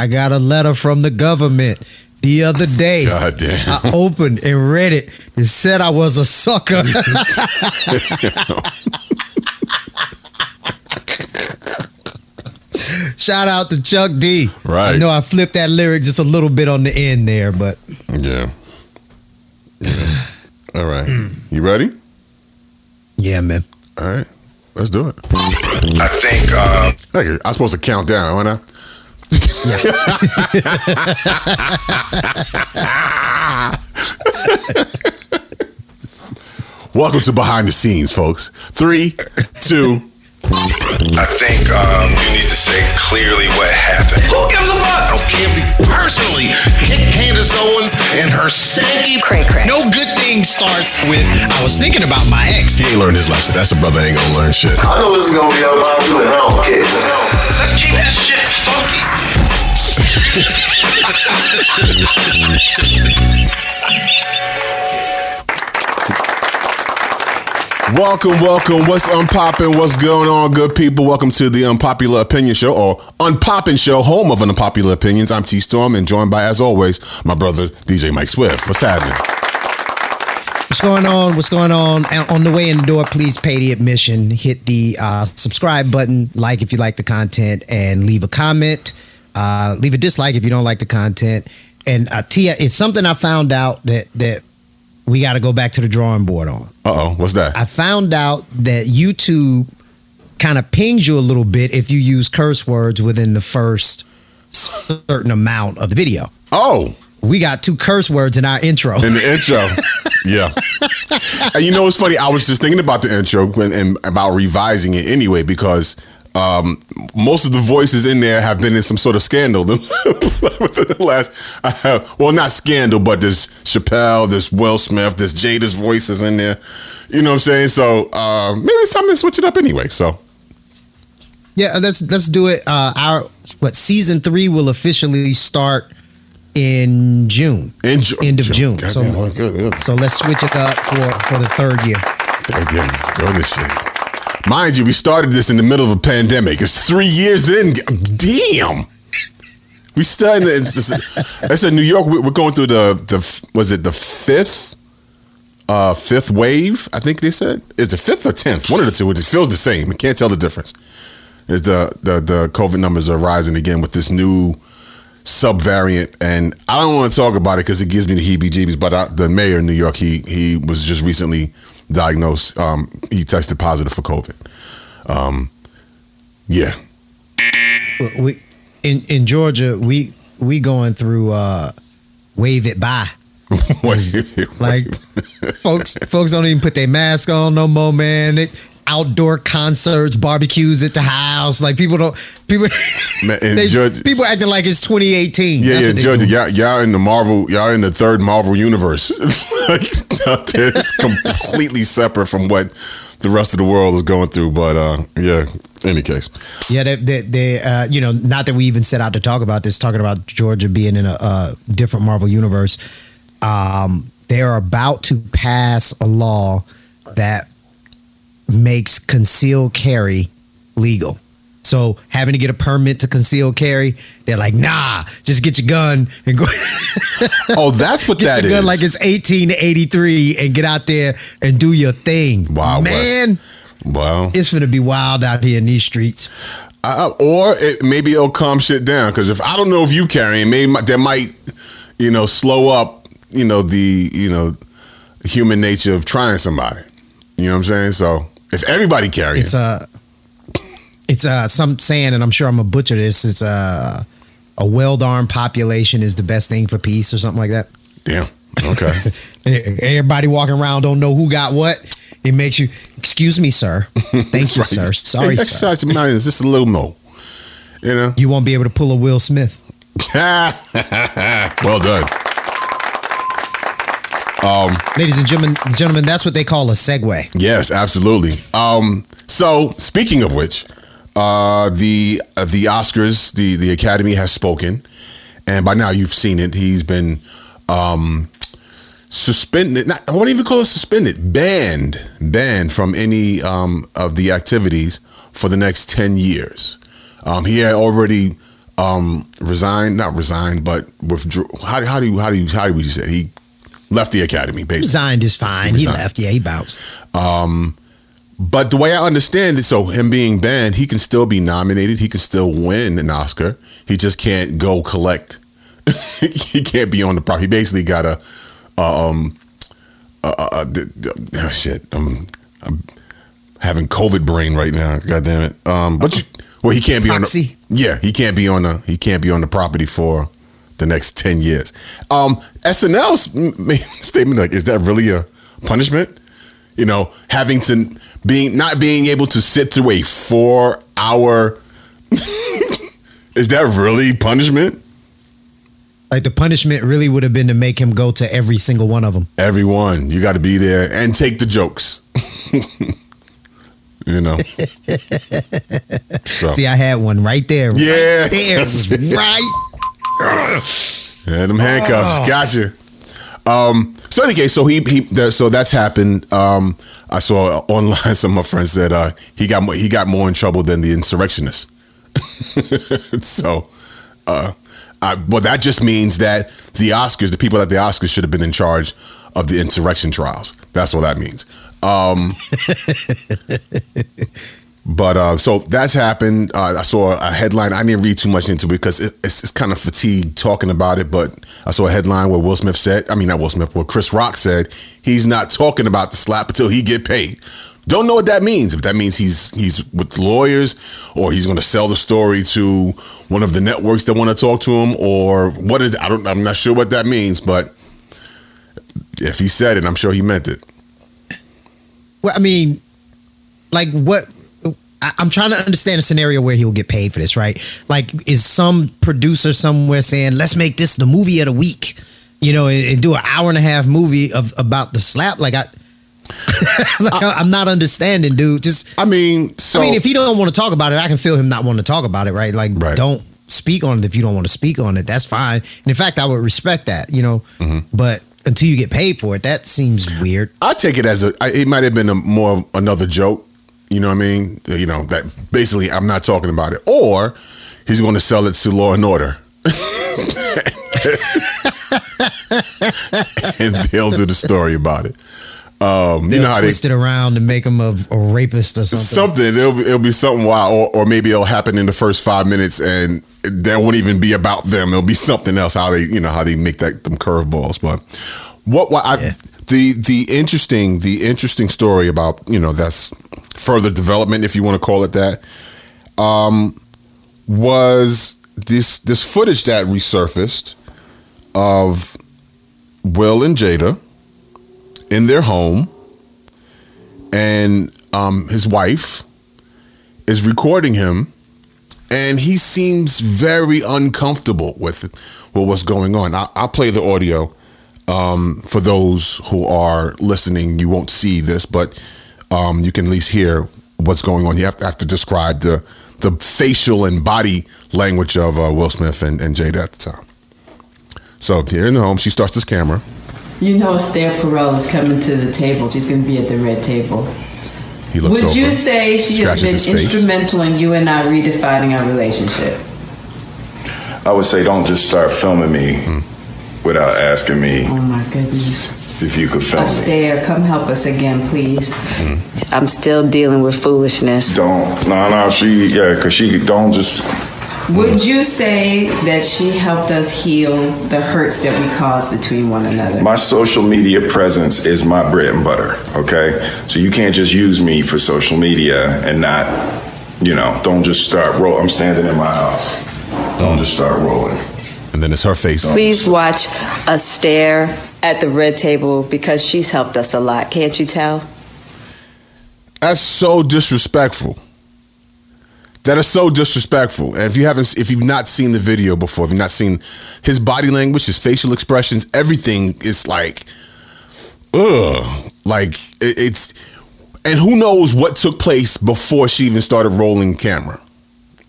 I got a letter from the government the other day. God damn. I opened and read it. and said I was a sucker. Shout out to Chuck D. Right. I know I flipped that lyric just a little bit on the end there, but Yeah. Yeah. All right. You ready? yeah, man. All right. Let's do it. I think uh, Hey, I'm supposed to count down, aren't I? Welcome to behind the scenes, folks. Three, two. I think um, you need to say clearly what happened. Who gives a fuck? I don't care if you personally kick Candace Owens and her stanky Cray cray. No good thing starts with I was thinking about my ex. He ain't learned his lesson. That's a brother ain't gonna learn shit. I know this is gonna be unpopular, and I don't care. Let's keep this shit funky. Welcome, welcome. What's unpopping? What's going on, good people? Welcome to the Unpopular Opinion Show or Unpopping Show, home of unpopular opinions. I'm T Storm and joined by, as always, my brother DJ Mike Swift. What's happening? What's going on? What's going on? On the way in the door, please pay the admission. Hit the uh, subscribe button, like if you like the content, and leave a comment. Uh, leave a dislike if you don't like the content. And uh, Tia, it's something I found out that that we got to go back to the drawing board on. Uh oh, what's that? I found out that YouTube kind of pings you a little bit if you use curse words within the first certain amount of the video. Oh, We got two curse words in our intro. in the intro. yeah. And you know what's funny? I was just thinking about the intro and, and about revising it anyway because um, most of the voices in there have been in some sort of scandal. the last, have, well, not scandal, but there's Chappelle, there's Will Smith, there's Jada's voices in there. You know what I'm saying? So uh, maybe it's time to switch it up anyway. So Yeah, let's let's do it. Uh, our what season three will officially start in June, in Ju- end of June. God So damn, oh, so let's switch it up for for the third year. Again, doing this shit. Mind you, we started this in the middle of a pandemic. It's three years in. Damn. We started. I said New York. we- We're going through the the was it the fifth, uh, fifth wave? I think they said it's it fifth or tenth? One of the two. It feels the same. I can't tell the difference. It's the the the COVID numbers are rising again with this new subvariant, and I don't want to talk about it because it gives me the heebie-jeebies. But I, the mayor in New York, he he was just recently diagnosed. Um, he tested positive for COVID. Um, yeah, We in in Georgia, we we going through uh, wave it by. Like folks, folks don't even put their mask on no more, man. They, outdoor concerts, barbecues at the house. Like people don't people. Man, they- Georgia- people acting like it's 2018. Yeah, That's yeah, Georgia, y'all, y'all in the Marvel, y'all in the third Marvel universe. It's completely separate from what the rest of the world is going through. But uh, yeah, any case, Yeah, they, they, they uh, you know, not that we even set out to talk about this, talking about Georgia being in a, a different Marvel universe. Um, they are about to pass a law that makes concealed carry legal. So having to get a permit to conceal carry, they're like, nah, just get your gun and go. oh, that's what get that your is. gun like it's 1883 and get out there and do your thing. Wow, man, wow. it's gonna be wild out here in these streets. Uh, or it, maybe it'll calm shit down because if I don't know if you carrying, maybe that might, you know, slow up, you know, the you know, human nature of trying somebody. You know what I'm saying? So if everybody carrying, It's a, it's a some saying, and I'm sure I'm gonna butcher this. It's a, a well-armed population is the best thing for peace, or something like that. damn, okay. Everybody walking around don't know who got what. It makes you, excuse me, sir. Thank you, Right. sir. Sorry, Hey, sir. exercise your mind just a little more. You know. You won't be able to pull a Will Smith. well done. Um, Ladies and gentlemen, gentlemen, that's what they call a segue. yes, absolutely. Um, so speaking of which, uh, the uh, the Oscars, the the Academy has spoken, and by now you've seen it. He's been um, suspended. Not, I won't even call it suspended. Banned, banned from any um, of the activities for the next ten years. Um, he had already um, resigned, not resigned, but withdrew. How, how do you how do you how do we say it? he left the academy basically? Resigned is fine. He He resigned. left. Yeah, he bounced. Um, but the way I understand it, so him being banned, he can still be nominated. He can still win an Oscar. He just can't go collect. he can't be on the prop. He basically got a, um, uh, uh, d- d- oh, shit. I'm, I'm having COVID brain right now. God damn it. Um, but you, well, he can't be on the. Proxy. Yeah, he can't be on the. He can't be on the property for the next ten years. Um, SNL's statement like, is that really a punishment? You know, having to being not being able to sit through a four hour. is that really punishment? Like the punishment really would have been to make him go to every single one of them. Everyone, you got to be there and take the jokes. you know. so, See, I had one right there. Yeah, right there, that's- right. Yeah, them handcuffs, Oh. gotcha. Um, so anyway, so he he that, so that's happened. Um, I saw online some of my friends said uh, he got more, he got more in trouble than the insurrectionists. so, uh, I, well, that just means that the Oscars, the people at the Oscars, should have been in charge of the insurrection trials. That's what that means. Um, but uh, so that's happened. Uh, I saw a headline. I didn't read too much into it because it, it's, it's kind of fatigued talking about it. But I saw a headline where Will Smith said, I mean not Will Smith, where Chris Rock said he's not talking about the slap until he get paid. Don't know what that means. If that means he's he's with lawyers, or he's going to sell the story to one of the networks that want to talk to him, or what is I don't I'm not sure what that means. But if he said it, I'm sure he meant it. Well, I mean, like what? I, I'm trying to understand a scenario where he'll get paid for this, right? Like, is some producer somewhere saying, "Let's make this the movie of the week," you know, and, and do an hour and a half movie of about the slap? Like, I, like, I, am not understanding, dude. Just, I mean, so I mean, if he don't want to talk about it, I can feel him not wanting to talk about it, right? Like, Right. don't speak on it if you don't want to speak on it. That's fine. And in fact, I would respect that, you know. Mm-hmm. But until you get paid for it, that seems weird. I take it as a. I- It might have been a more of another joke. You know what I mean? You know that basically I'm not talking about it, or he's going to sell it to Law and Order, and they'll do the story about it. Um, you know how they twist it around and make him a, a rapist or something. something. It'll be, it'll be something wild, or, or maybe it'll happen in the first five minutes, and that won't even be about them. It'll be something else. How they, you know, how they make that them curveballs. But what, what I, Yeah. the the interesting the interesting story about you know that's further development, if you want to call it that, um, was this this footage that resurfaced of Will and Jada in their home, and um, his wife is recording him, and he seems very uncomfortable with with what's going on. I, I'll play the audio um, for those who are listening. You won't see this, but um, you can at least hear what's going on. You have to, have to describe the the facial and body language of uh, Will Smith and, and Jada at the time. So here in the home, she starts this camera. You know Esther Perel is coming to the table. She's going to be at the red table. He looks Would over. you say she has been instrumental in you and I redefining our relationship? I would say don't just start filming me without asking me Oh my goodness. If you could film me. Esther, come help us again, please. Mm-hmm. I'm still dealing with foolishness. Don't, no, no, she, yeah, because she don't just, Would you say that she helped us heal the hurts that we caused between one another? my social media presence is my bread and butter, okay? So you can't just use me for social media and not, you know, don't just start roll. I'm standing in my house. Don't just start rolling. And then it's her face. Please watch Esther at the red table because she's helped us a lot. Can't you tell? That's so disrespectful. That is so disrespectful. And if you haven't, if you've not seen the video before, if you've not seen his body language, his facial expressions, everything is like, ugh, like it's. And who knows what took place before she even started rolling camera?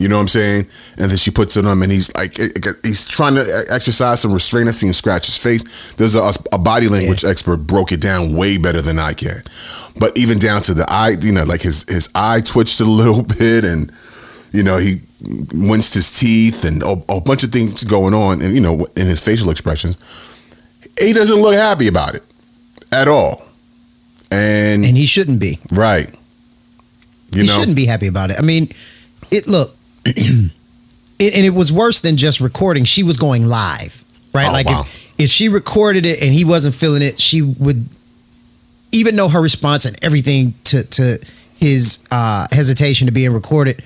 You know what I'm saying? And then she puts it on him, and he's like, he's trying to exercise some restraint. I see him scratch his face. There's a, a body language expert broke it down way better than I can. But even down to the eye, you know, like his his eye twitched a little bit, and you know he winced his teeth and a, a bunch of things going on, and you know, in his facial expressions, he doesn't look happy about it at all. And, and he shouldn't be. right, you he know, shouldn't be happy about it. I mean, it look, and it was worse than just recording. She was going live, right? Oh, like wow. if, if she recorded it and he wasn't feeling it, she would, even though her response and everything to to his uh, hesitation to being recorded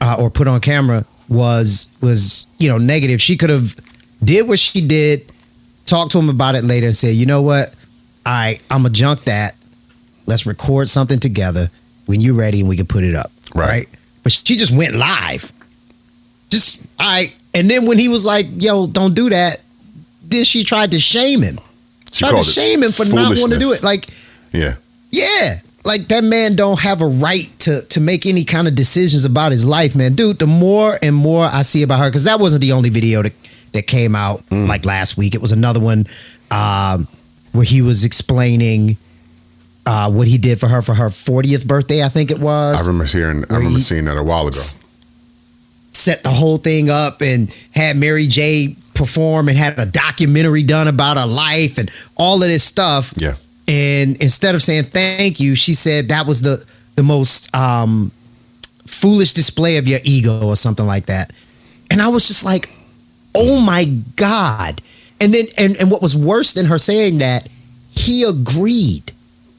uh, or put on camera was was you know negative. She could have did what she did, talked to him about it later, and said, you know what, right, I'm gonna junk that. Let's record something together when you're ready and we can put it up. Right. But she just went live. Just I and then when he was like, yo, don't do that, then she tried to shame him. She tried to shame him for not wanting to do it. Like, yeah, yeah. Like that man don't have a right to to make any kind of decisions about his life, man. Dude, the more and more I see about her, because that wasn't the only video that that came out Mm. like last week. It was another one um, where he was explaining uh, what he did for her for her 40th birthday, I think it was. I remember hearing, I remember he- seeing that a while ago. set the whole thing up and had Mary J perform and had a documentary done about her life and all of this stuff. Yeah, And instead of saying thank you, she said that was the the most um, foolish display of your ego or something like that. And I was just like, oh my God. And then and, and what was worse than her saying that, he agreed.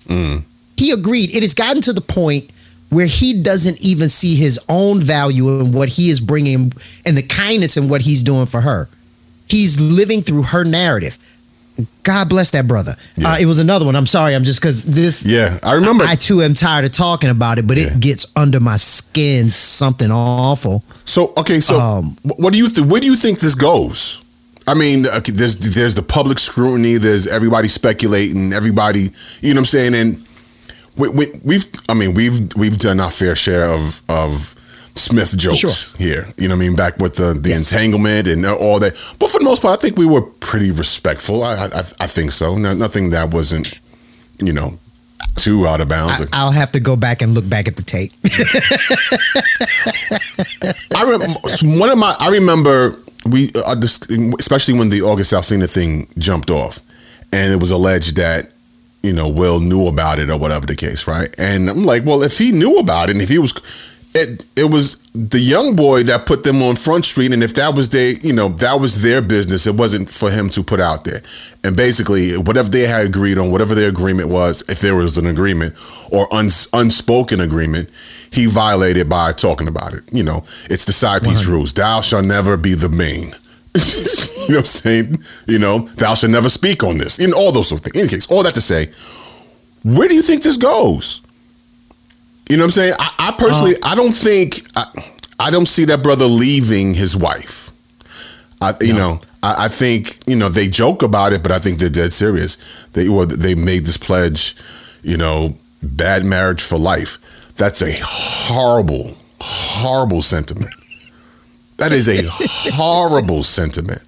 Mm. He agreed. It has gotten to the point where he doesn't even see his own value in what he is bringing and the kindness in what he's doing for her. He's living through her narrative. God bless that brother. Yeah. Uh, it was another one. I'm sorry. I'm just because this. yeah. I remember. I too am tired of talking about it, but Yeah. it gets under my skin something awful. So okay, so Um, what do you th- where do you think this goes? I mean, okay, there's there's the public scrutiny. There's everybody speculating. Everybody, you know what I'm saying? And we, we, we've, I mean, we've we've done our fair share of of Smith jokes Sure. here. You know what I mean? Back with the the Yes. entanglement and all that. But for the most part, I think we were pretty respectful. I I, I think so. No, nothing that wasn't, you know, too out of bounds. I, I'll have to go back and look back at the tape. I rem- one of my I remember we especially when the August Alsina thing jumped off, and it was alleged that you know Will knew about it or whatever the case, right? And I'm like, well, if he knew about it, and if he was, it it was the young boy that put them on Front Street, and if that was their you know that was their business, it wasn't for him to put out there. And basically, whatever they had agreed on, whatever their agreement was, if there was an agreement or uns, unspoken agreement, he violated by talking about it. You know, it's the side piece rules. Thou shall never be the main. you know what I'm saying? You know, thou shall never speak on this. In all those sort of things. In any case, all that to say, where do you think this goes? You know what I'm saying? I, I personally, uh. I don't think, I, I don't see that brother leaving his wife. I, you know, I, I think you know they joke about it, but I think they're dead serious. They well, they made this pledge, you know, bad marriage for life. That's a horrible, horrible sentiment. That is a horrible sentiment.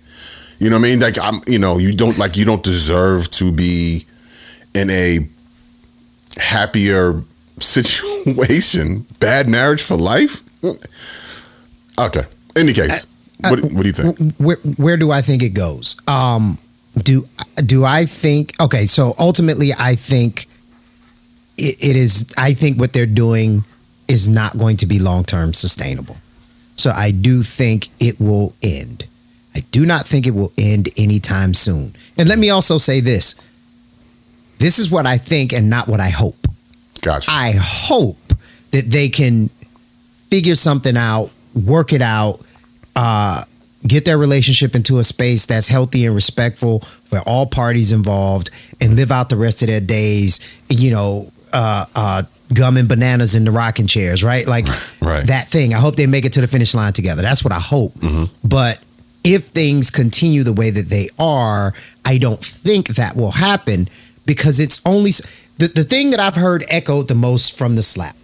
You know what I mean? Like I'm, you know, you don't like you don't deserve to be in a happier situation. Bad marriage for life. Okay. In any case, what, what do you think? where where do I think it goes? Um, do do I think okay? So ultimately, I think it, it is. I think what they're doing is not going to be long term sustainable. So I do think it will end. I do not think it will end anytime soon. And let me also say this: this is what I think, and not what I hope. Gotcha. I hope that they can figure something out, work it out, uh, get their relationship into a space that's healthy and respectful for all parties involved, and live out the rest of their days, you know, uh, uh, gum and bananas in the rocking chairs, right? Like Right. that thing. I hope they make it to the finish line together. That's what I hope. But if things continue the way that they are, I don't think that will happen because it's only the, the thing that I've heard echoed the most from the slap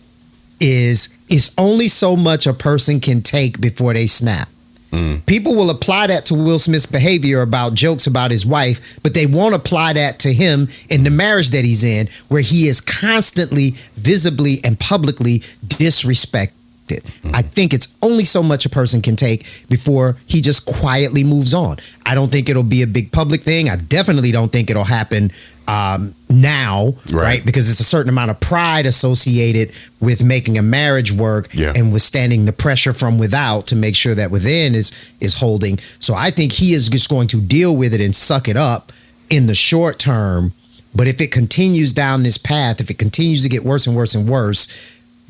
is it's only so much a person can take before they snap. Hmm. People will apply that to Will Smith's behavior about jokes about his wife, but they won't apply that to him in the marriage that he's in, where he is constantly, visibly, and publicly disrespected it. I think it's only so much a person can take before he just quietly moves on. I don't think it'll be a big public thing. I definitely don't think it'll happen um, now, Right. right. Because it's a certain amount of pride associated with making a marriage work Yeah. and withstanding the pressure from without to make sure that within is is holding. So I think he is just going to deal with it and suck it up in the short term. But if it continues down this path, if it continues to get worse and worse and worse,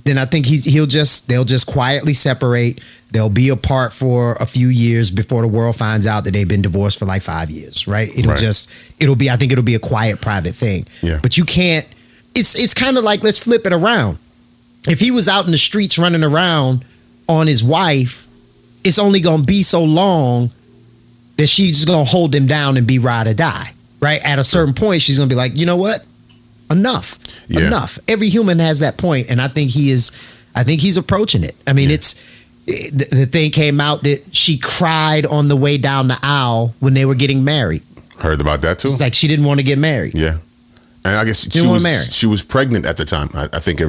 then I think he's he'll just they'll just quietly separate. They'll be apart for a few years before the world finds out that they've been divorced for like five years, right? It'll Right. just it'll be I think it'll be a quiet private thing. Yeah. But you can't it's it's kind of like let's flip it around. If he was out in the streets running around on his wife, it's only gonna be so long that she's gonna hold him down and be ride or die. Right? At a certain point, she's gonna be like, you know what? Enough. Yeah. Enough. Every human has that point, and I think he is. I think he's approaching it. I mean, Yeah. it's the, the thing came out that she cried on the way down the aisle when they were getting married. Heard about that too. It's like she didn't want to get married. Yeah, and I guess she Didn't was marry. she was pregnant at the time. I, I think uh,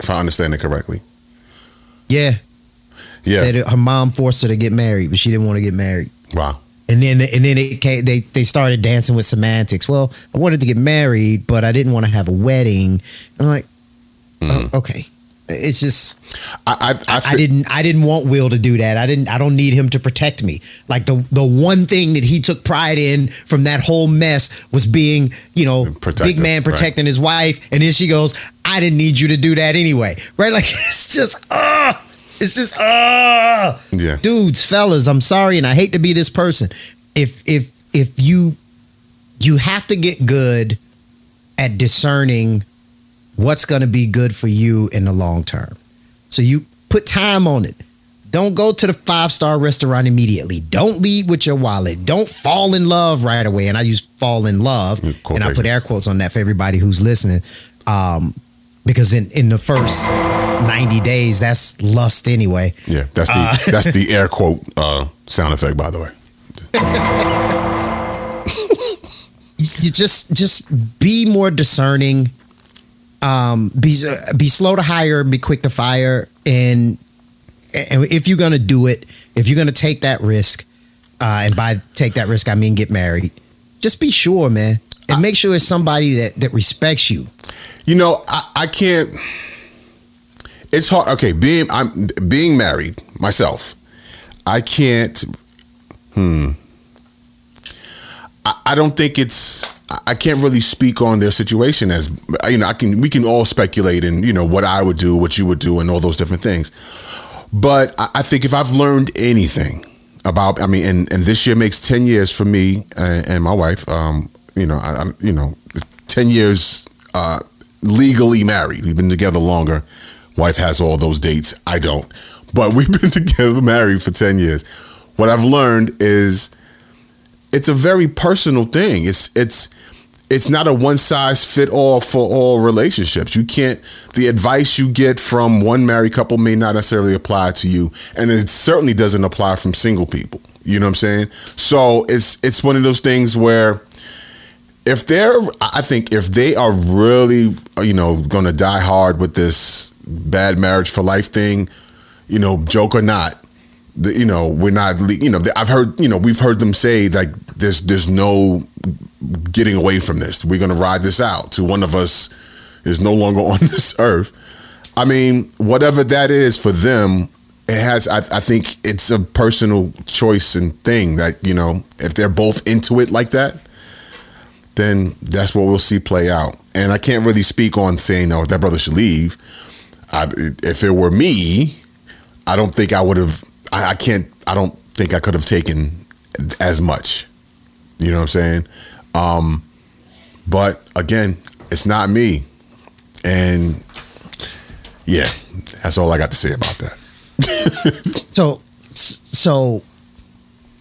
if I understand it correctly. Yeah. Yeah. Said her mom forced her to get married, but she didn't want to get married. Wow. And then and then it came, they they started dancing with semantics. Well, I wanted to get married, but I didn't want to have a wedding. And I'm like, oh, okay. It's just I I, I, I didn't I didn't want Will to do that. I didn't I don't need him to protect me. Like the the one thing that he took pride in from that whole mess was being, you know, Protective, big man right. protecting his wife. And then she goes, I didn't need you to do that anyway. Right? Like it's just ah it's just ah Yeah. dudes, fellas, I'm sorry, and I hate to be this person. If if if you you have to get good at discerning what's going to be good for you in the long term. So you put time on it. Don't go to the five star restaurant immediately. Don't lead with your wallet. Don't fall in love right away. And I use fall in love, and I put air quotes on that for everybody who's listening. Um, because in, in the first 90 days, that's lust anyway. yeah. That's the that's the air quote uh, sound effect, by the way. you just just be more discerning um be be slow to hire be quick to fire and and if you're gonna do it if you're gonna take that risk uh and by take that risk i mean get married just be sure man and make sure it's somebody that that respects you You know, I, I can't. It's hard. Okay, being I'm being married myself. I can't. Hmm. I, I don't think it's. I- I can't really speak on their situation as you know. I can. We can all speculate and you know what I would do, what you would do, and all those different things. But I, I think if I've learned anything about, I mean, and, and this year makes ten years for me and, and my wife. Um, you know, I, I'm, you know, ten years uh, legally married. We've been together longer. Wife has all those dates. I don't. But we've been together married for 10 years. What I've learned is it's a very personal thing. It's it's it's not a one size fit all for all relationships. You can't the advice you get from one married couple may not necessarily apply to you and it certainly doesn't apply from single people. You know what I'm saying? So it's it's one of those things where if they're i think if they are really you know gonna die hard with this bad marriage for life thing you know joke or not the, you know we're not you know i've heard you know we've heard them say like there's there's no getting away from this. We're gonna ride this out to one of us is no longer on this earth. I mean whatever that is for them it has I, I think it's a personal choice and thing that you know if they're both into it like that then that's what we'll see play out. And I can't really speak on saying, no, that brother should leave. I, if it were me, I don't think I would have, I, I can't, I don't think I could have taken as much. You know what I'm saying? Um, but again, it's not me. And yeah, that's all I got to say about that. so so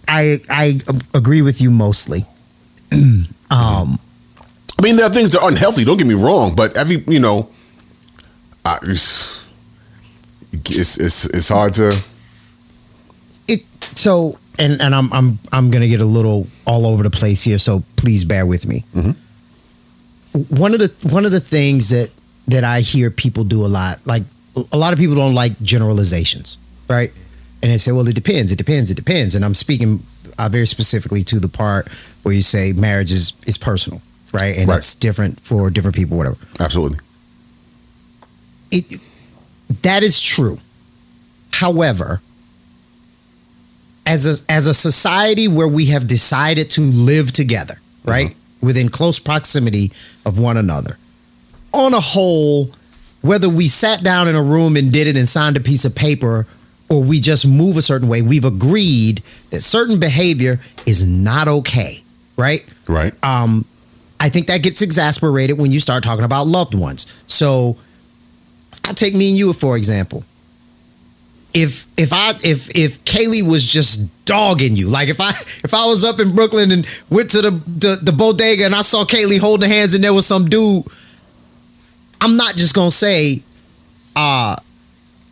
i i agree with you mostly um I mean, there are things that are unhealthy. Don't get me wrong, but every you know, I, it's it's it's hard to. it so and and I'm I'm I'm gonna get a little all over the place here, so please bear with me. One of the one of the things that that I hear people do a lot, like a lot of people don't like generalizations, right? And they say, well, it depends, it depends, it depends. And I'm speaking uh, very specifically to the part where you say marriage is is personal, right? And Right. it's different for different people, whatever. Absolutely. it that is true. However, as a as a society where we have decided to live together, uh-huh. right, within close proximity of one another, on a whole, whether we sat down in a room and did it and signed a piece of paper, or we just move a certain way, we've agreed that certain behavior is not okay, right? Right. um, I think that gets exasperated when you start talking about loved ones. So I'll take me and you for example. If if I if if Kaylee was just dogging you, like if I if I was up in Brooklyn and went to the the, the bodega and I saw Kaylee holding hands and there was some dude, I'm not just gonna say, uh,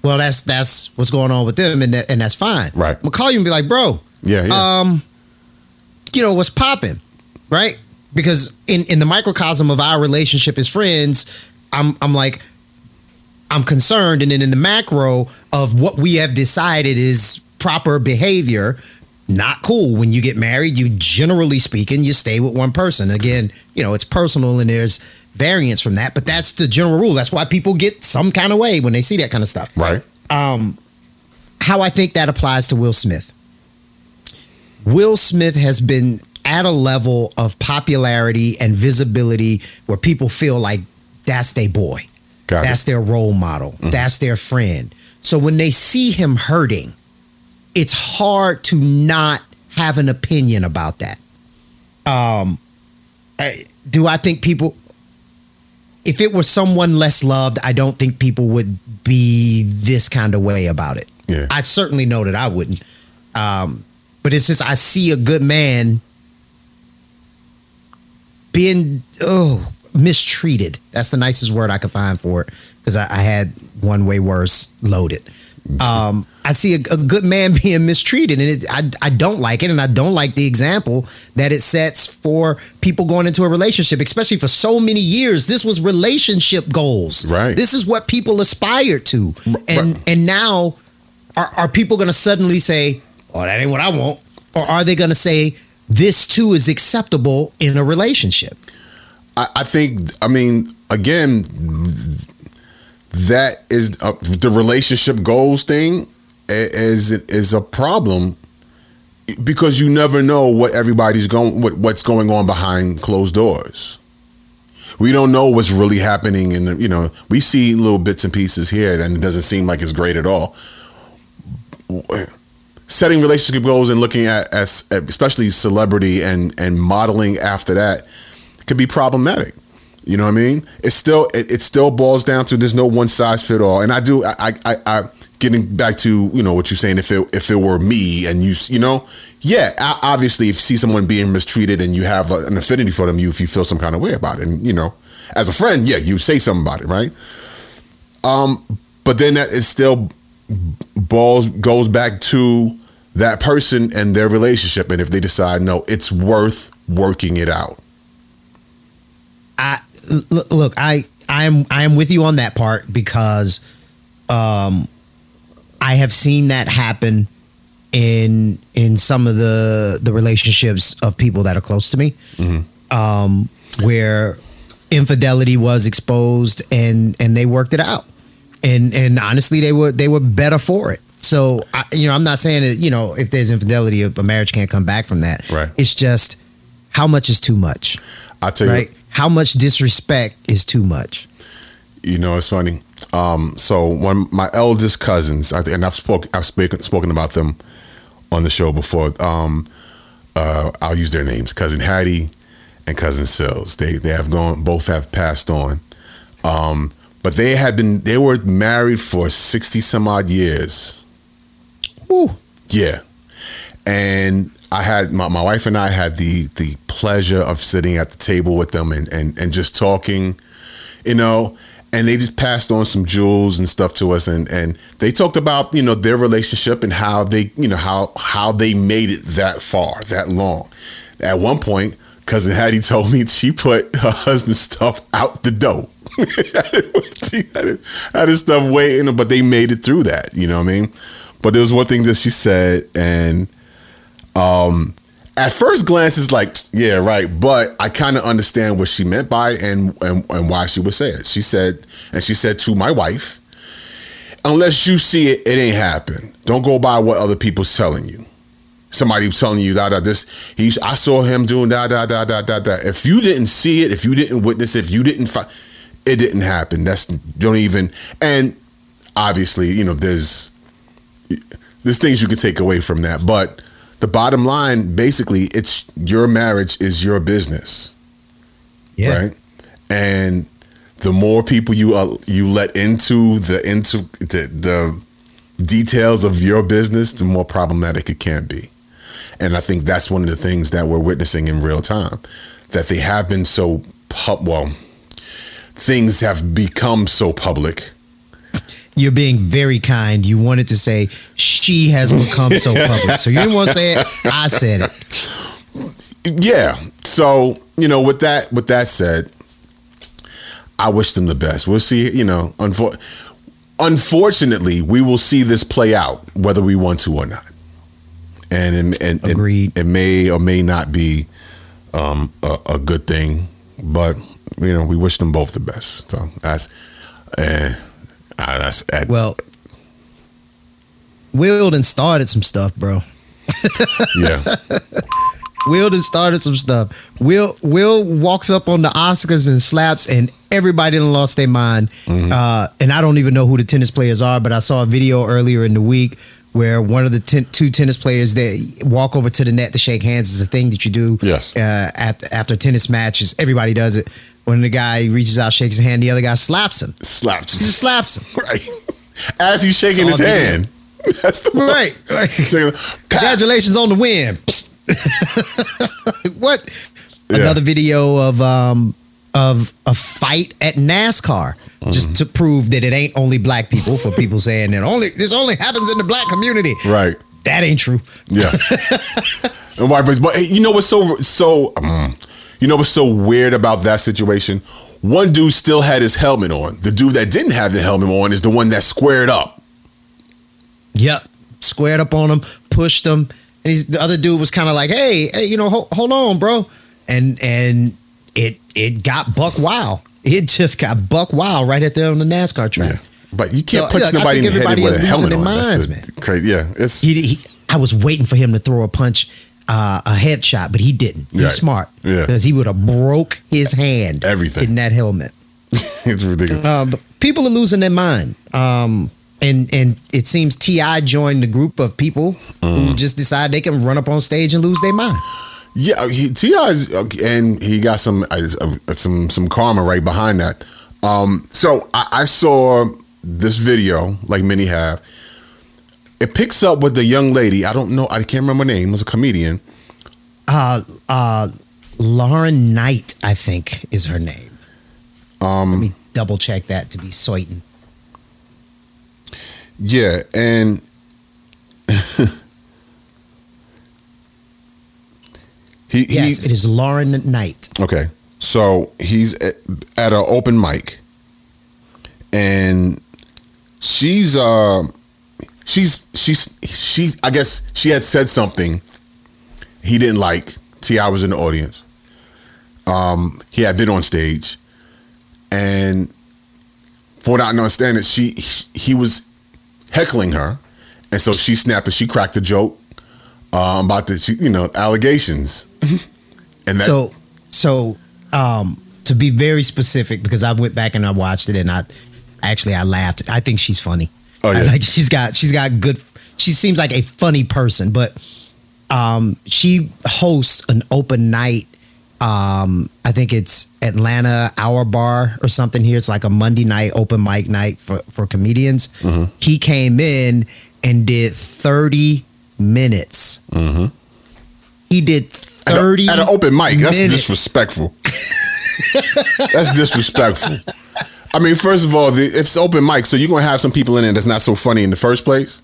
well that's that's what's going on with them and that, and that's fine. Right. I'm gonna call you and be like, bro, Yeah. Yeah. um, you know, what's popping, right? Because in in the microcosm of our relationship as friends, I'm I'm like I'm concerned, and then in the macro of what we have decided is proper behavior, not cool. When you get married, you generally speaking, you stay with one person. Again, you know, it's personal and there's variance from that, but that's the general rule. That's why people get some kind of way when they see that kind of stuff right. um, how I think that applies to Will Smith. Will Smith has been at a level of popularity and visibility where people feel like that's their boy, Got that's it. their role model, Mm-hmm. that's their friend. So when they see him hurting, it's hard to not have an opinion about that. Um, I, do I think people? If it were someone less loved, I don't think people would be this kind of way about it. Yeah. I certainly know that I wouldn't. Um, but it's just I see a good man being oh mistreated. That's the nicest word I could find for it because I, I had one way worse loaded. Um, I see a, a good man being mistreated, and it, I I don't like it, and I don't like the example that it sets for people going into a relationship, especially for so many years. This was relationship goals, Right. This is what people aspired to, and and now are, are people going to suddenly say, "Oh, that ain't what I want," or are they going to say, "This too is acceptable in a relationship"? I, I think. I mean, again, that is uh, the relationship goals thing is is a problem because you never know what everybody's going what, what's going on behind closed doors. We don't know what's really happening in the you know we see little bits and pieces here and it doesn't seem like it's great at all. Setting relationship goals and looking at as especially celebrity and and modeling after that could be problematic. You know what I mean? It still it, it still boils down to there's no one size fit all. And I do I I, I getting back to you know what you're saying if it if it were me and you you know yeah obviously if you see someone being mistreated and you have a, an affinity for them you if you feel some kind of way about it and you know as a friend yeah you say something about it right um but then that is still balls goes back to that person and their relationship and if they decide no it's worth working it out i look, I I am I am with you on that part because um I have seen that happen in in some of the the relationships of people that are close to me. Um where infidelity was exposed and and they worked it out. And and honestly they were they were better for it. So I, you know, I'm not saying that, you know, if there's infidelity a marriage can't come back from that. Right. It's just how much is too much? i tell you? How much disrespect is too much? You know, it's funny. Um, so one my eldest cousins, I, and I've spoken I've spoken spoken about them on the show before. Um, uh, I'll use their names: cousin Hattie and cousin Sills. They they have gone. Both have passed on. Um, but they had been they were married for sixty some odd years. Whew. Yeah. And I had my, my wife and I had the the pleasure of sitting at the table with them and, and, and just talking, you know, and they just passed on some jewels and stuff to us and, and they talked about, you know, their relationship and how they, you know, how how they made it that far, that long. At one point, cousin Hattie told me she put her husband's stuff out the door. had his stuff waiting, but they made it through that. You know what I mean? But there was one thing that she said, and um, at first glance, it's like, yeah, right. But I kind of understand what she meant by it and, and and why she would say it. She said, and she said to my wife, unless you see it, it ain't happen. Don't go by what other people's telling you. Somebody was telling you that this he's I saw him doing that that that that that that. If you didn't see it, if you didn't witness, it, if you didn't find, it didn't happen. That's don't even and obviously you know there's there's things you can take away from that, but the bottom line basically it's your marriage is your business Yeah. right? And the more people you uh, you let into the into the, the details of your business, the more problematic it can be. And I think that's one of the things that we're witnessing in real time, that they have been so well. Things have become so public. You're being very kind. You wanted to say she has become so public. So you didn't want to say it. I said it. Yeah. So you know, with that with that said, I wish them the best. We'll see. You know, unfor- unfortunately, we will see this play out whether we want to or not. And and, and and Agreed. It, may or may not be um, a, a good thing, but you know, we wish them both the best. So that's uh, uh, that's at, Well, Will done started some stuff, bro. yeah. Will done started some stuff. Will Will walks up on the Oscars and slaps, and everybody done lost their mind. Uh, and I don't even know who the tennis players are, but I saw a video earlier in the week where one of the ten, two tennis players they walk over to the net to shake hands is a thing that you do. Yes. Uh, after after tennis matches, everybody does it. When the guy reaches out, shakes his hand, the other guy slaps him. Slaps. He just slaps him. right. As he's shaking his It's all good. hand. That's the Right. Like, Congratulations on the win. what? Yeah. Another video of um of a fight at NASCAR just to prove that it ain't only black people. For people saying that only this only happens in the black community. Right. That ain't true. Yeah. and white boys, but hey, you know what's so so um, you know what's so weird about that situation? One dude still had his helmet on. The dude that didn't have the helmet on is the one that squared up. Yep. Squared up on him, pushed him, and he's the other dude was kind of like, "Hey, hey, you know, hold, hold on, bro," and and it it got buck wild. It just got buck wild right at there on the NASCAR track. But you can't So, punch look, nobody in the head with a helmet on. minds, That's the crazy. Yeah, it's He, he, I was waiting for him to throw a punch, uh, a headshot, but he didn't. He's Right. smart. Yeah. Because he would have broke his hand. Everything. In that helmet. it's ridiculous. Uh, people are losing their mind. Um, and, and it seems T.I. joined the group of people who Mm. just decide they can run up on stage and lose their mind. Yeah, he, T.I.'s and he got some uh, some some karma right behind that. Um, so I, I saw this video, like many have. It picks up with the young lady. I don't know. I can't remember her name. It was a comedian. Uh, uh, Lauren Knight, I think, is her name. Let Um, me double check that to be certain. yeah, and he Yes, it is Lauren Knight. Okay. So he's at, at an open mic and she's uh she's she's she's I guess she had said something he didn't like. T.I. was in the audience. Um he had been on stage and for what understanding, understand she he was heckling her and so she snapped and she cracked a joke uh, about the you know allegations. And that so so um to be very specific because i went back and i watched it and i actually i laughed. I think she's funny. Oh, yeah. I like she's got she's got good she seems like a funny person but um she hosts an open night um i think it's atlanta hour bar or something here. It's like a monday night open mic night for for comedians. Mm-hmm. he came in and did 30 minutes mm-hmm. he did At a- 30 at, an open mic. That's minutes. disrespectful. that's disrespectful. I mean, first of all, the, it's open mic, so you're gonna have some people in it that's not so funny in the first place.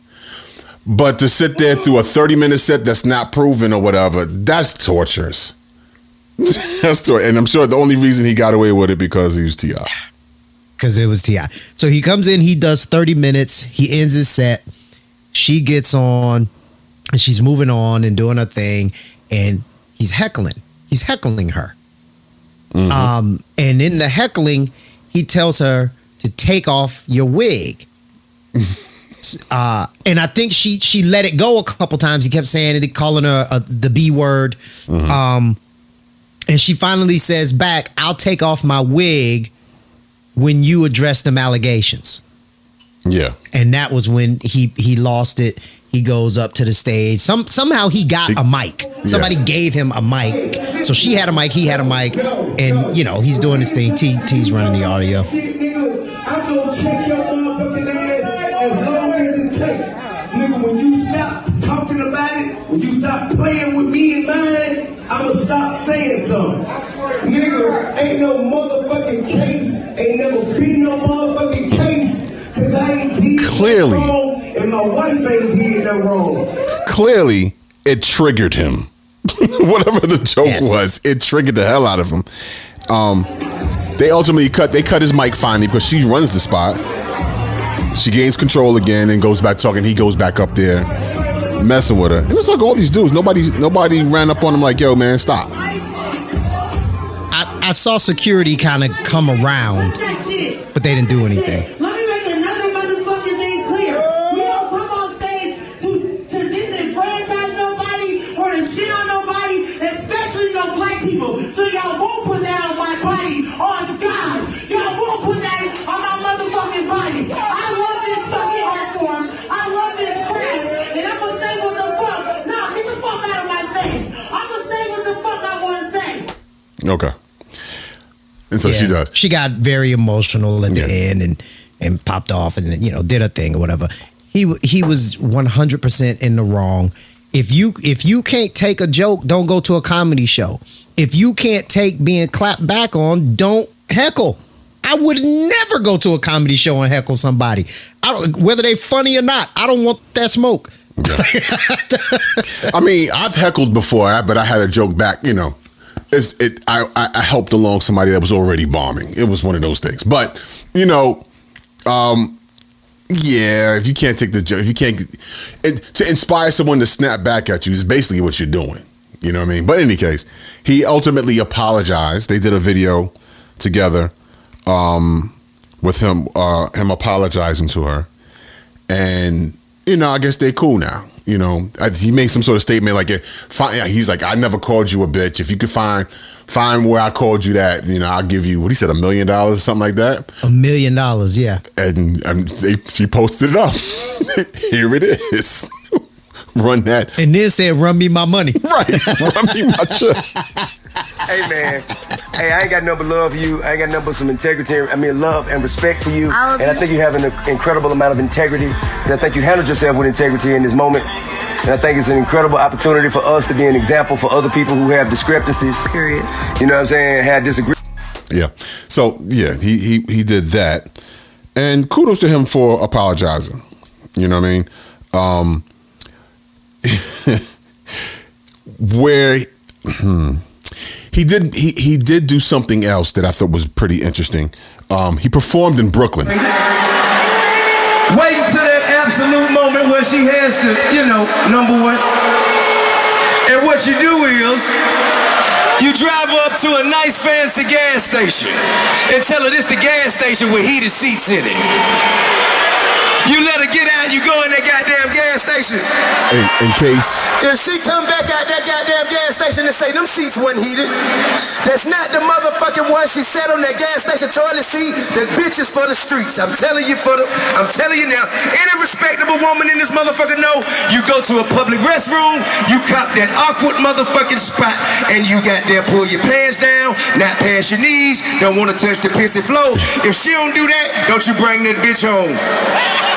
But to sit there through a 30 minute set that's not proven or whatever, that's torturous. That's true. And I'm sure the only reason he got away with it because he was T.I. because it was T.I. So he comes in, he does 30 minutes, he ends his set. She gets on, and she's moving on and doing her thing, and he's heckling. He's heckling her. Um, and in the heckling, he tells her to take off your wig. uh, and I think she she let it go a couple times. He kept saying it, calling her uh, the B word. Um, and she finally says back, "I'll take off my wig when you address them allegations." Yeah. And that was when he he lost it. He goes up to the stage. Some somehow he got a mic. Somebody gave him a mic. So she had a mic, he had a mic, and you know he's doing his thing. T T's running the audio. Nigga, I'm gonna check your motherfucking ass as long as it takes. Nigga, when you stop talking about it, when you stop playing with me and mine, I'ma stop saying something. Nigga, ain't no motherfucking case, ain't never been no motherfucking case, cause I ain't Clearly. Wrong, and my wife ain't did no wrong. Clearly, it triggered him. Whatever the joke Yes. was, it triggered the hell out of him. Um, they ultimately cut. They cut his mic finally because she runs the spot. She gains control again and goes back talking. He goes back up there, messing with her. And it's like all these dudes. Nobody, nobody ran up on him like, "Yo, man, stop." I, I saw security kind of come around, but they didn't do anything. Okay. And so she does. She got very emotional at the end and and popped off and you know did a thing or whatever. He he was one hundred percent in the wrong. If you if you can't take a joke, don't go to a comedy show. If you can't take being clapped back on, don't heckle. I would never go to a comedy show and heckle somebody. I don't whether they funny or not. I don't want that smoke. I mean, I've heckled before, but I had a joke back. You know, it. I, I helped along somebody that was already bombing. It was one of those things. But you know, um, yeah, if you can't take the joke, if you can't it, to inspire someone to snap back at you is basically what you're doing. You know what I mean? But in any case, he ultimately apologized. They did a video together um, with him uh, him apologizing to her, and you know, I guess they cool now. You know, I, he made some sort of statement like, he's like, I never called you a bitch. If you could find find where I called you that, you know, I'll give you what he said, a million dollars or something like that. A million dollars, yeah. And, and they, she posted it up. Here it is. Run that. And then said, "Run me my money." Right. Run me my chips. Hey man, hey, I ain't got nothing but love for you. I ain't got nothing but some integrity. I mean, love and respect for you. I love and I think you have an incredible amount of integrity. And I think you handled yourself with integrity in this moment. And I think it's an incredible opportunity for us to be an example for other people who have discrepancies. Period. You know what I'm saying? Had disagreements. Yeah. So yeah, he he he did that, and kudos to him for apologizing. You know what I mean? Um, where hmm, he did he he did do something else that I thought was pretty interesting. Um, he performed in Brooklyn. Wait until that absolute moment where she has to, you know, number one. And what you do is, you drive up to a nice fancy gas station and tell her this the gas station with heated seats in it. You let her get out, you go in that goddamn gas station. In, in case If she come back out that goddamn gas station and say them seats wasn't heated, that's not the motherfucking one she sat on that gas station toilet seat. That bitch is for the streets. I'm telling you for the. I'm telling you now. Any respectable woman in this motherfucker know you go to a public restroom, you cop that awkward motherfucking spot, and you got there pull your pants down, not past your knees, don't want to touch the pissy flow. If she don't do that, don't you bring that bitch home.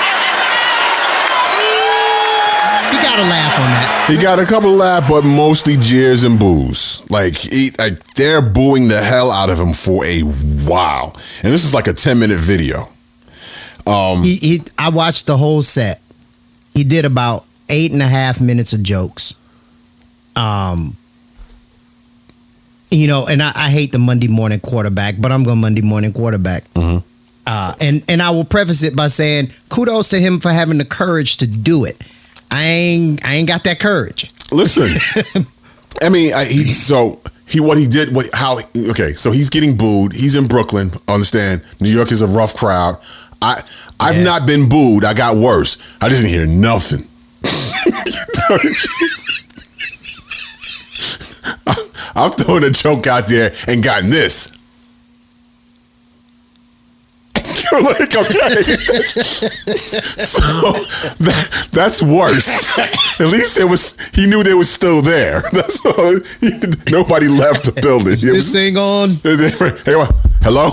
You got to laugh on that. he got a couple of laugh, but mostly jeers and boos. Like he, like they're booing the hell out of him for a while, and this is like a ten minute video. Um, He, he I watched the whole set. He did about eight and a half minutes of jokes. Um, you know, and I, I hate the Monday morning quarterback, but I'm going Monday morning quarterback. Mm-hmm. Uh, and and I will preface it by saying kudos to him for having the courage to do it. I ain't I ain't got that courage. Listen, I mean, I, he so he what he did what how okay so he's getting booed. He's in Brooklyn. Understand? New York is a rough crowd. I I've Yeah. not been booed. I got worse. I just didn't hear nothing. I'm throwing a joke out there and gotten this. like, okay. so that, that's worse. At least it was. He knew they was still there. That's all. Nobody left the building. It This was- thing on. Hey, hello.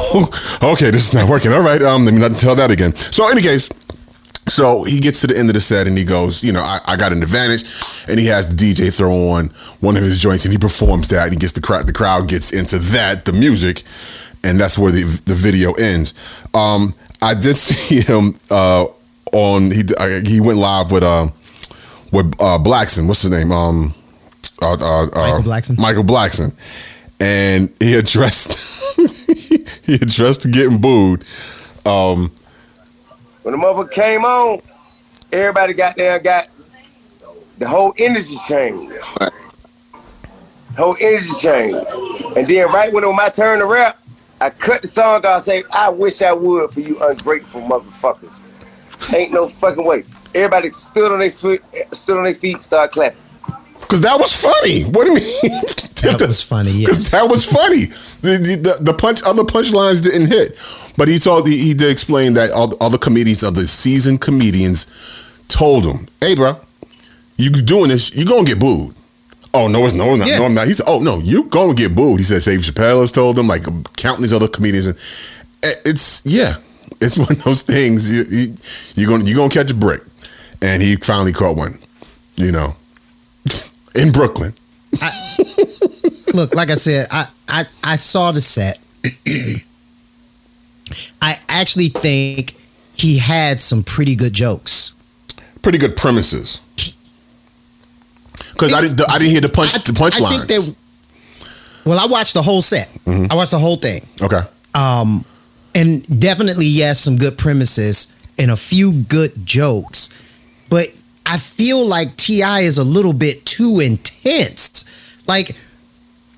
Okay, this is not working. All right. Um, let me not tell that again. So, in any case, so he gets to the end of the set and he goes, you know, I, I got an advantage, and he has the DJ throw on one of his joints and he performs that. And he gets the crowd. The crowd gets into that, the music, and that's where the the video ends. Um, I did see him uh, on he I, he went live with um with uh, Blackson. What's his name? Um, uh, uh, uh, Michael Blackson? Michael Blackson, and he addressed he addressed getting booed. Um, When the mother came on, everybody got there got the whole energy changed. Whole energy changed. And then right when it was my turn to rap, I cut the song off and say, I wish I would for you ungrateful motherfuckers. Ain't no fucking way. Everybody stood on their foot, stood on their feet, started clapping. Cause that was funny. What do you mean? That was funny, Cause yes. that was funny. The, the, the punch, other punchlines didn't hit, but he told he, he did explain that all the other comedians, other seasoned comedians, told him, "Hey, bro, you doing this? You gonna get booed." Oh no, it's no, I'm not, Yeah. no, I'm not. He said, "Oh no, you gonna get booed." He said, "Dave Chappelle has told him, like counting these other comedians." And eh, it's yeah, it's one of those things. You, you you're gonna you're gonna catch a brick, and he finally caught one. You know, in Brooklyn. Look, like I said, I I, I saw the set. I actually think he had some pretty good jokes. pretty good premises. Because I didn't, I didn't hear the punch, the I think they. Well, I watched the whole set. I watched the whole thing. okay, Um, and definitely yes, some good premises and a few good jokes, but I feel like T.I is a little bit too intense. Like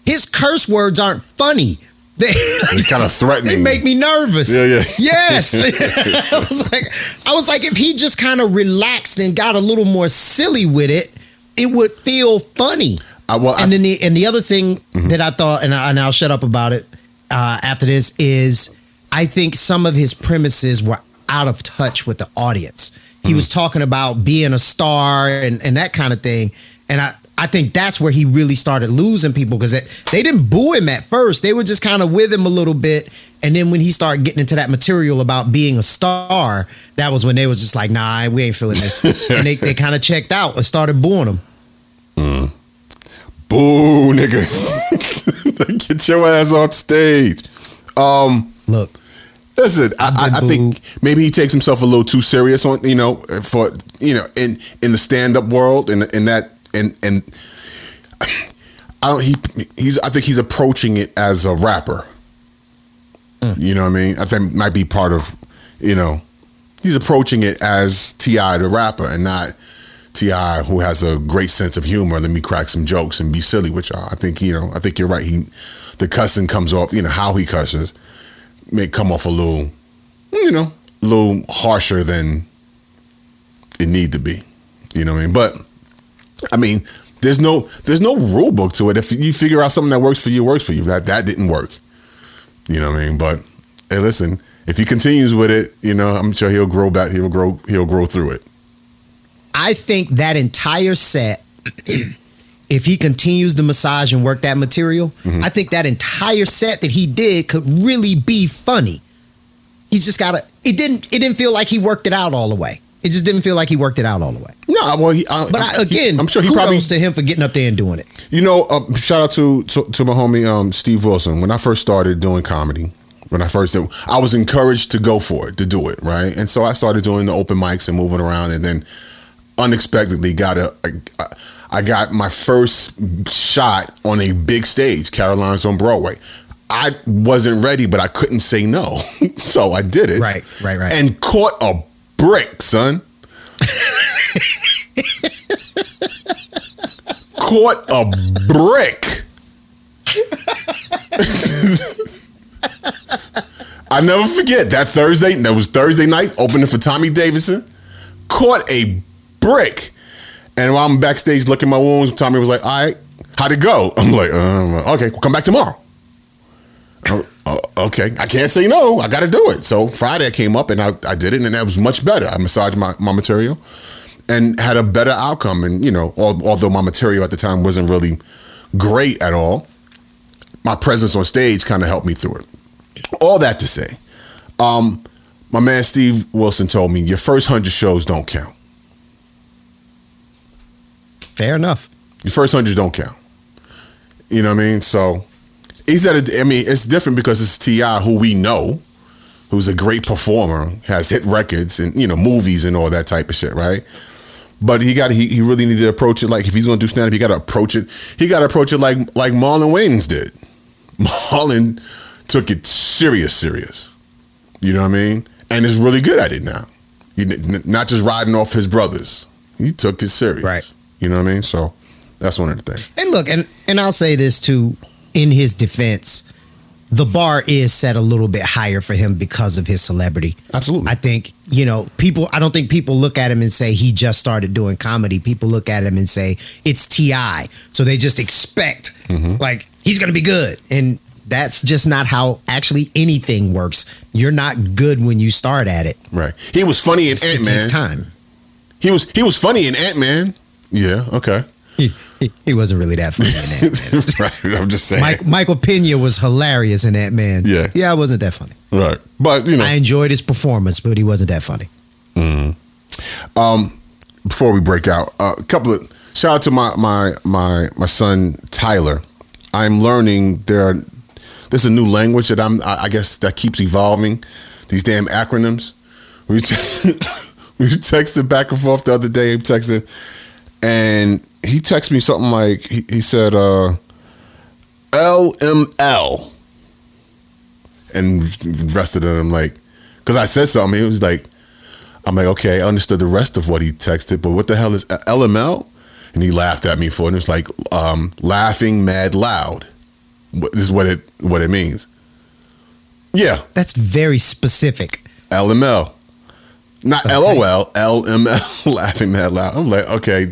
his curse words aren't funny. They it's kind of threatening. they make me nervous. Yeah, yeah. Yes. I was like, I was like, if he just kind of relaxed and got a little more silly with it, it would feel funny. I, well, I, And then the and the other thing mm-hmm. that I thought, and, I, and I'll shut up about it uh, after this, is I think some of his premises were out of touch with the audience. He mm-hmm. was talking about being a star and, and that kind of thing, and I. I think that's where he really started losing people because they didn't boo him at first. They were just kind of with him a little bit. And then when he started getting into that material about being a star, that was when they was just like, nah, we ain't feeling this. and they, they kind of checked out and started booing him. boo, nigga, get your ass off stage. Um, Look, listen, I, I, I think maybe he takes himself a little too serious on, you know, for you know, in in the stand up world, and in, that, and and I don't. He he's. I think he's approaching it as a rapper. Mm. You know what I mean? I think might be part of, you know, he's approaching it as T.I the rapper and not T.I who has a great sense of humor. Let me crack some jokes and be silly with y'all. I think you know. I think you're right. He the cussing comes off. You know how he cusses may come off a little, you know, a little harsher than it need to be. You know what I mean? But I mean, there's no there's no rule book to it. If you figure out something that works for you, works for you. That that didn't work. You know what I mean? But hey, listen, if he continues with it, you know, I'm sure he'll grow back. He'll grow. He'll grow through it. I think that entire set, if he continues to massage and work that material, Mm-hmm. I think that entire set that he did could really be funny. He's just gotta. It didn't. It didn't feel like he worked it out all the way. It just didn't feel like he worked it out all the way. No, well, he, I, But I, he- again, I'm sure he probably to him for getting up there and doing it. You know, um, shout out to, to to my homie um, Steve Wilson. When I first started doing comedy, when I first did, I was encouraged to go for it, to do it, right? And so I started doing the open mics and moving around, and then unexpectedly got a. a I got my first shot on a big stage, Carolines on Broadway. I wasn't ready, but I couldn't say no, so I did it. Right, right, right. And caught a brick, son. caught a brick. I never forget that Thursday. That was Thursday night, opening for Tommy Davidson. Caught a brick, and while I'm backstage looking my wounds, Tommy was like, "All right, how'd it go?" I'm like, um, "Okay, well, come back tomorrow." Oh, okay, I can't say no. I got to do it. So Friday I came up and I, I did it, and that was much better. I massaged my, my material and had a better outcome. And you know, al- although my material at the time wasn't really great at all, my presence on stage kind of helped me through it. All that to say, um, my man Steve Wilson told me your first hundred shows don't count. Fair enough. Your first hundred don't count. You know what I mean? So he's at a. I mean, it's different because it's T.I, who we know, who's a great performer, has hit records and you know movies and all that type of shit, right? But he got he, he really needed to approach it like if he's going to do stand up, he got to approach it. He got to approach it like like Marlon Wayans did. Marlon took it serious, serious. You know what I mean? And is really good at it now. He, not just riding off his brothers. He took it serious. Right. You know what I mean? So that's one of the things. And look, and and I'll say this too, in his defense, the bar is set a little bit higher for him because of his celebrity. Absolutely. I think, you know, people I don't think people look at him and say he just started doing comedy. People look at him and say it's T.I. So they just expect Mm-hmm. like he's gonna be good. And that's just not how actually anything works. You're not good when you start at it. Right. He was funny in Ant Man. time. He was he was funny in Ant Man. Yeah. Okay. He, he, he wasn't really that funny in that. right. I'm just saying. Mike, Michael Pena was hilarious in that man. Yeah. Yeah, I wasn't that funny. Right. But you know. I enjoyed his performance, but he wasn't that funny. Um, before we break out, uh, a couple of shout out to my my my my son Tyler. I'm learning there. Are, there's a new language that I'm. I I guess that keeps evolving. These damn acronyms. We te- we texted back and forth the other day. He texted, and he texted me something like he, he said uh, LML, and rested rest of it. I'm like, because I said something. He was like. I'm like, okay, I understood the rest of what he texted, but what the hell is LML? And he laughed at me for it. And it's like um, laughing mad loud. What- This is what it what it means. Yeah, That's very specific. LML, not Okay. LOL. LML, laughing mad loud. I'm like, okay,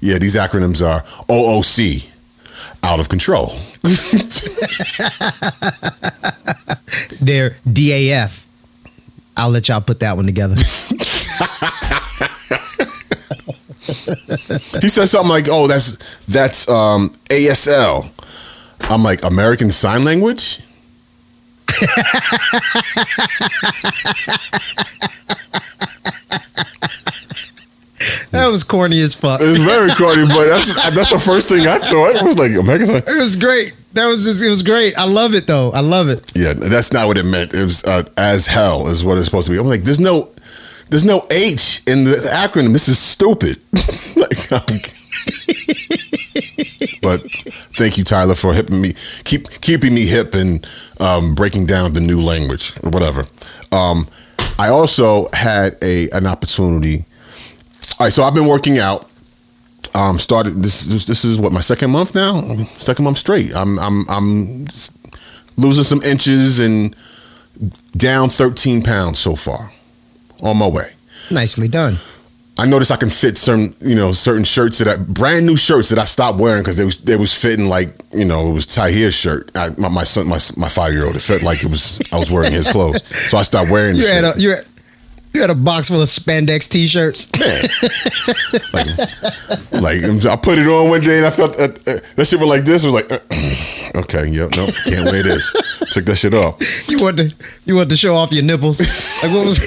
yeah, these acronyms are OOC, out of control. They're DAF. I'll let y'all put that one together. he said something like, "Oh, that's that's um, ASL." I'm like, American Sign Language. That was corny as fuck. It's very corny, but that's that's the first thing I thought. It was like American Sign. It was great. That was just, it was great. I love it though. I love it. Yeah, that's not what it meant. It was uh, as hell is what it's supposed to be. I'm like, there's no, there's no H in the acronym. This is stupid. like, but thank you, Tyler, for hipping me, keep keeping me hip and um, breaking down the new language or whatever. Um, I also had a an opportunity. All right, so I've been working out. Um, started this. This this is what my second month now. Second month straight. I'm I'm I'm losing some inches and down 13 pounds so far. On my way. Nicely done. I noticed I can fit certain, you know, certain shirts that I, brand new shirts that I stopped wearing because they was they was fitting like, you know, it was Tahir's shirt. I, my, my son, my my five year old, it felt like it was I was wearing his clothes, so I stopped wearing the You shit. had a you had, you had a box full of spandex t-shirts. like I put it on one day and I felt uh, uh, that shit was like this. It was like, uh, okay, yep, no, can't wear this. Took that shit off. You want to you want to show off your nipples? Like what was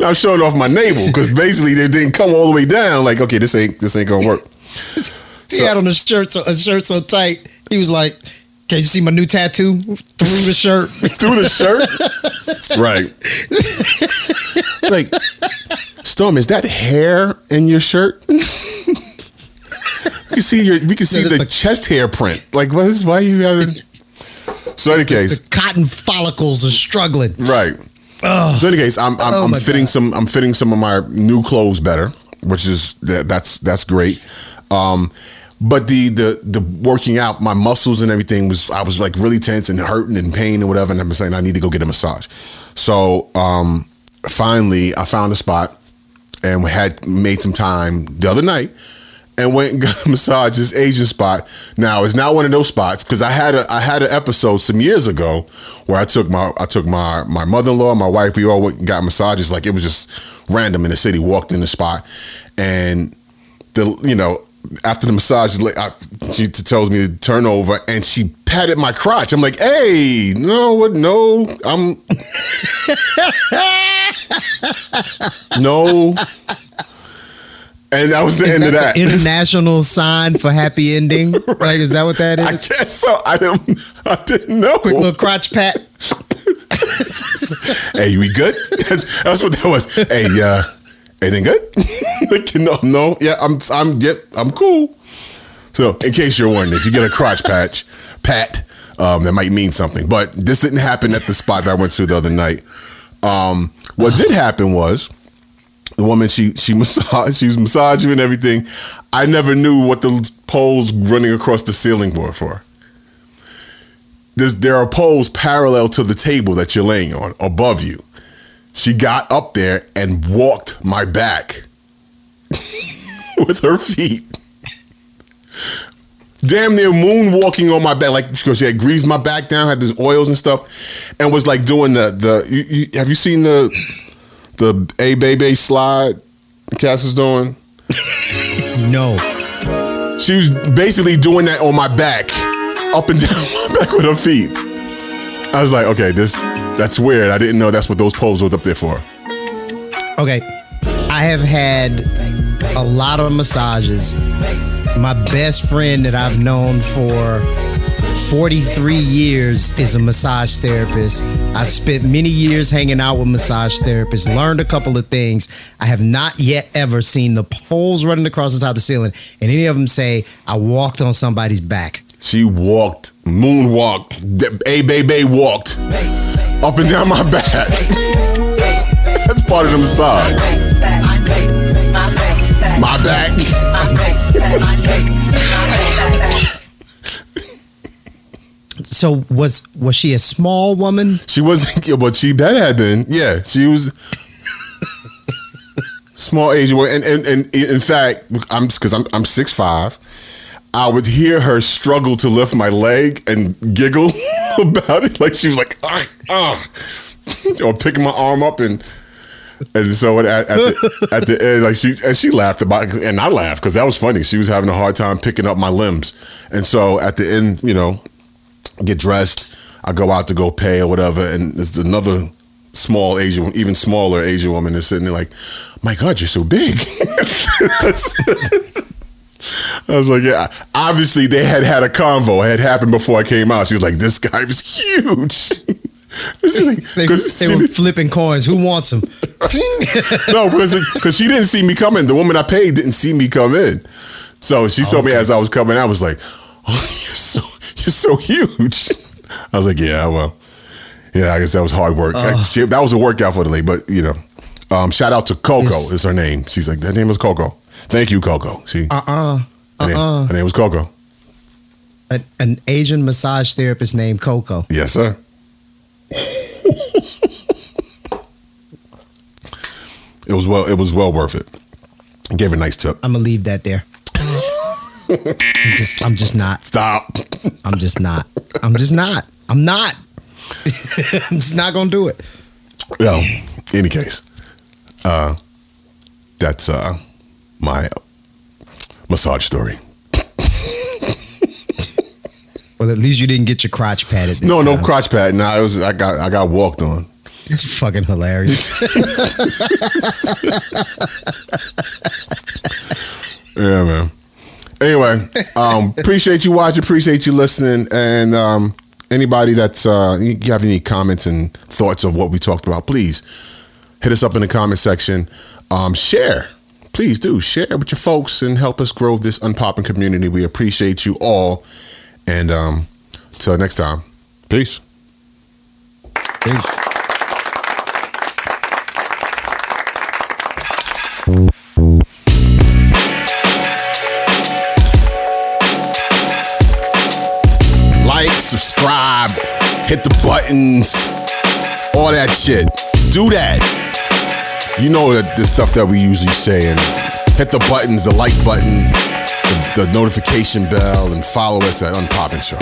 I'm showing off my navel because basically they didn't come all the way down. Like, okay, this ain't this ain't gonna work. he had on a shirt so a shirt so tight. He was like, Can you see my new tattoo through the shirt? through the shirt. right. like, Storm, is that hair in your shirt? we can see your. We can see No, the that's chest hair print. Like, what is? Why you have this? So, in any case, the cotton follicles are struggling. right. So, in any case, I'm I'm, Oh I'm fitting God. some. I'm fitting some of my new clothes better, which is that, that's that's great. Um, but the the the working out, my muscles and everything was I was like really tense and hurting and pain and whatever, and I'm saying I need to go get a massage. So um, finally, I found a spot and had made some time the other night and went and got a massage this Asian spot. Now it's not one of those spots because I had a I had an episode some years ago where I took my I took my my mother in law, my wife, we all went and got massages. Like it was just random in the city. Walked in the spot and the you know after the massage, she tells me to turn over, and she patted my crotch. I'm like, "Hey, no, what? No, I'm no." And that was the end of that. International sign for happy ending. Like, is that what that is? I guess so. I didn't. I didn't know. Quick little crotch pat. hey, we good? That's, that's what that was. Hey, uh, anything good? like, no, no. Yeah, I'm. I'm. Yep, I'm cool. So, in case you're wondering, if you get a crotch patch, pat, um, that might mean something. But this didn't happen at the spot that I went to the other night. Um, what did happen was the woman she she massaged she was massaging and everything. I never knew what the poles running across the ceiling were for. There's, there are poles parallel to the table that you're laying on above you. She got up there and walked my back with her feet. Damn near moonwalking on my back, like because she had greased my back down, had these oils and stuff, and was like doing the the. You, you, have you seen the the a baby slide Cass is doing? No. She was basically doing that on my back, up and down my back with her feet. I was like, okay, this that's weird. I didn't know that's what those poles were up there for. Okay. I have had a lot of massages. My best friend that I've known for 43 years is a massage therapist. I've spent many years hanging out with massage therapists, learned a couple of things. I have not yet ever seen the poles running across the top of the ceiling, and any of them say I walked on somebody's back. She walked, moonwalked, a baby walked up and down my back. That's part of the massage. My back. So was was she a small woman? She wasn't, but she that had been. Yeah, she was small Asian woman, and and, and in fact, I'm because I'm I'm six five. I would hear her struggle to lift my leg and giggle about it, like she was like, ah, ah, or picking my arm up and. And so at, at, the, at the end, like she and she laughed about it, and I laughed because that was funny. She was having a hard time picking up my limbs, and so at the end, you know, get dressed. I go out to go pay or whatever, and there's another small Asian, even smaller Asian woman is sitting there like, "My God, you're so big." I was like, "Yeah." Obviously, they had had a convo. It had happened before I came out. She was like, "This guy was huge." Like, They, they were flipping coins. Who wants them? no, because she didn't see me coming. The woman I paid didn't see me come in, so she saw me as I was coming. I was like, "Oh, you're so you're so huge." I was like, "Yeah, well, yeah, I guess that was hard work. She- that was a workout for the lady." But you know, um, shout out to Coco is her name. She's like, that name was Coco. Thank you, Coco. See, Uh uh her, name, uh her name was Coco. uh. An Asian massage therapist named Coco. Yes, sir. it was well. It was well worth it. Gave a nice tip. I'm gonna leave that there. I'm just, I'm just not. Stop. I'm just not. I'm just not. I'm not. I'm just not gonna do it. Well, any case, uh, that's uh, my massage story. Well, at least you didn't get your crotch this No, no time. crotch pad. No, it was I got I got walked on. It's fucking hilarious. Yeah, man. Anyway, um, appreciate you watching, appreciate you listening, and um, anybody that's uh, you you have any comments and thoughts of what we talked about, please hit us up in the comment section. Um, share, please do share with your folks and help us grow this unpopping community. We appreciate you all, and um, till next time, peace. Peace. like, subscribe, hit the buttons, all that shit. Do that. You know that the stuff that we usually say, and hit the buttons, the like button, the, the notification bell, and follow us at Unpopin Show.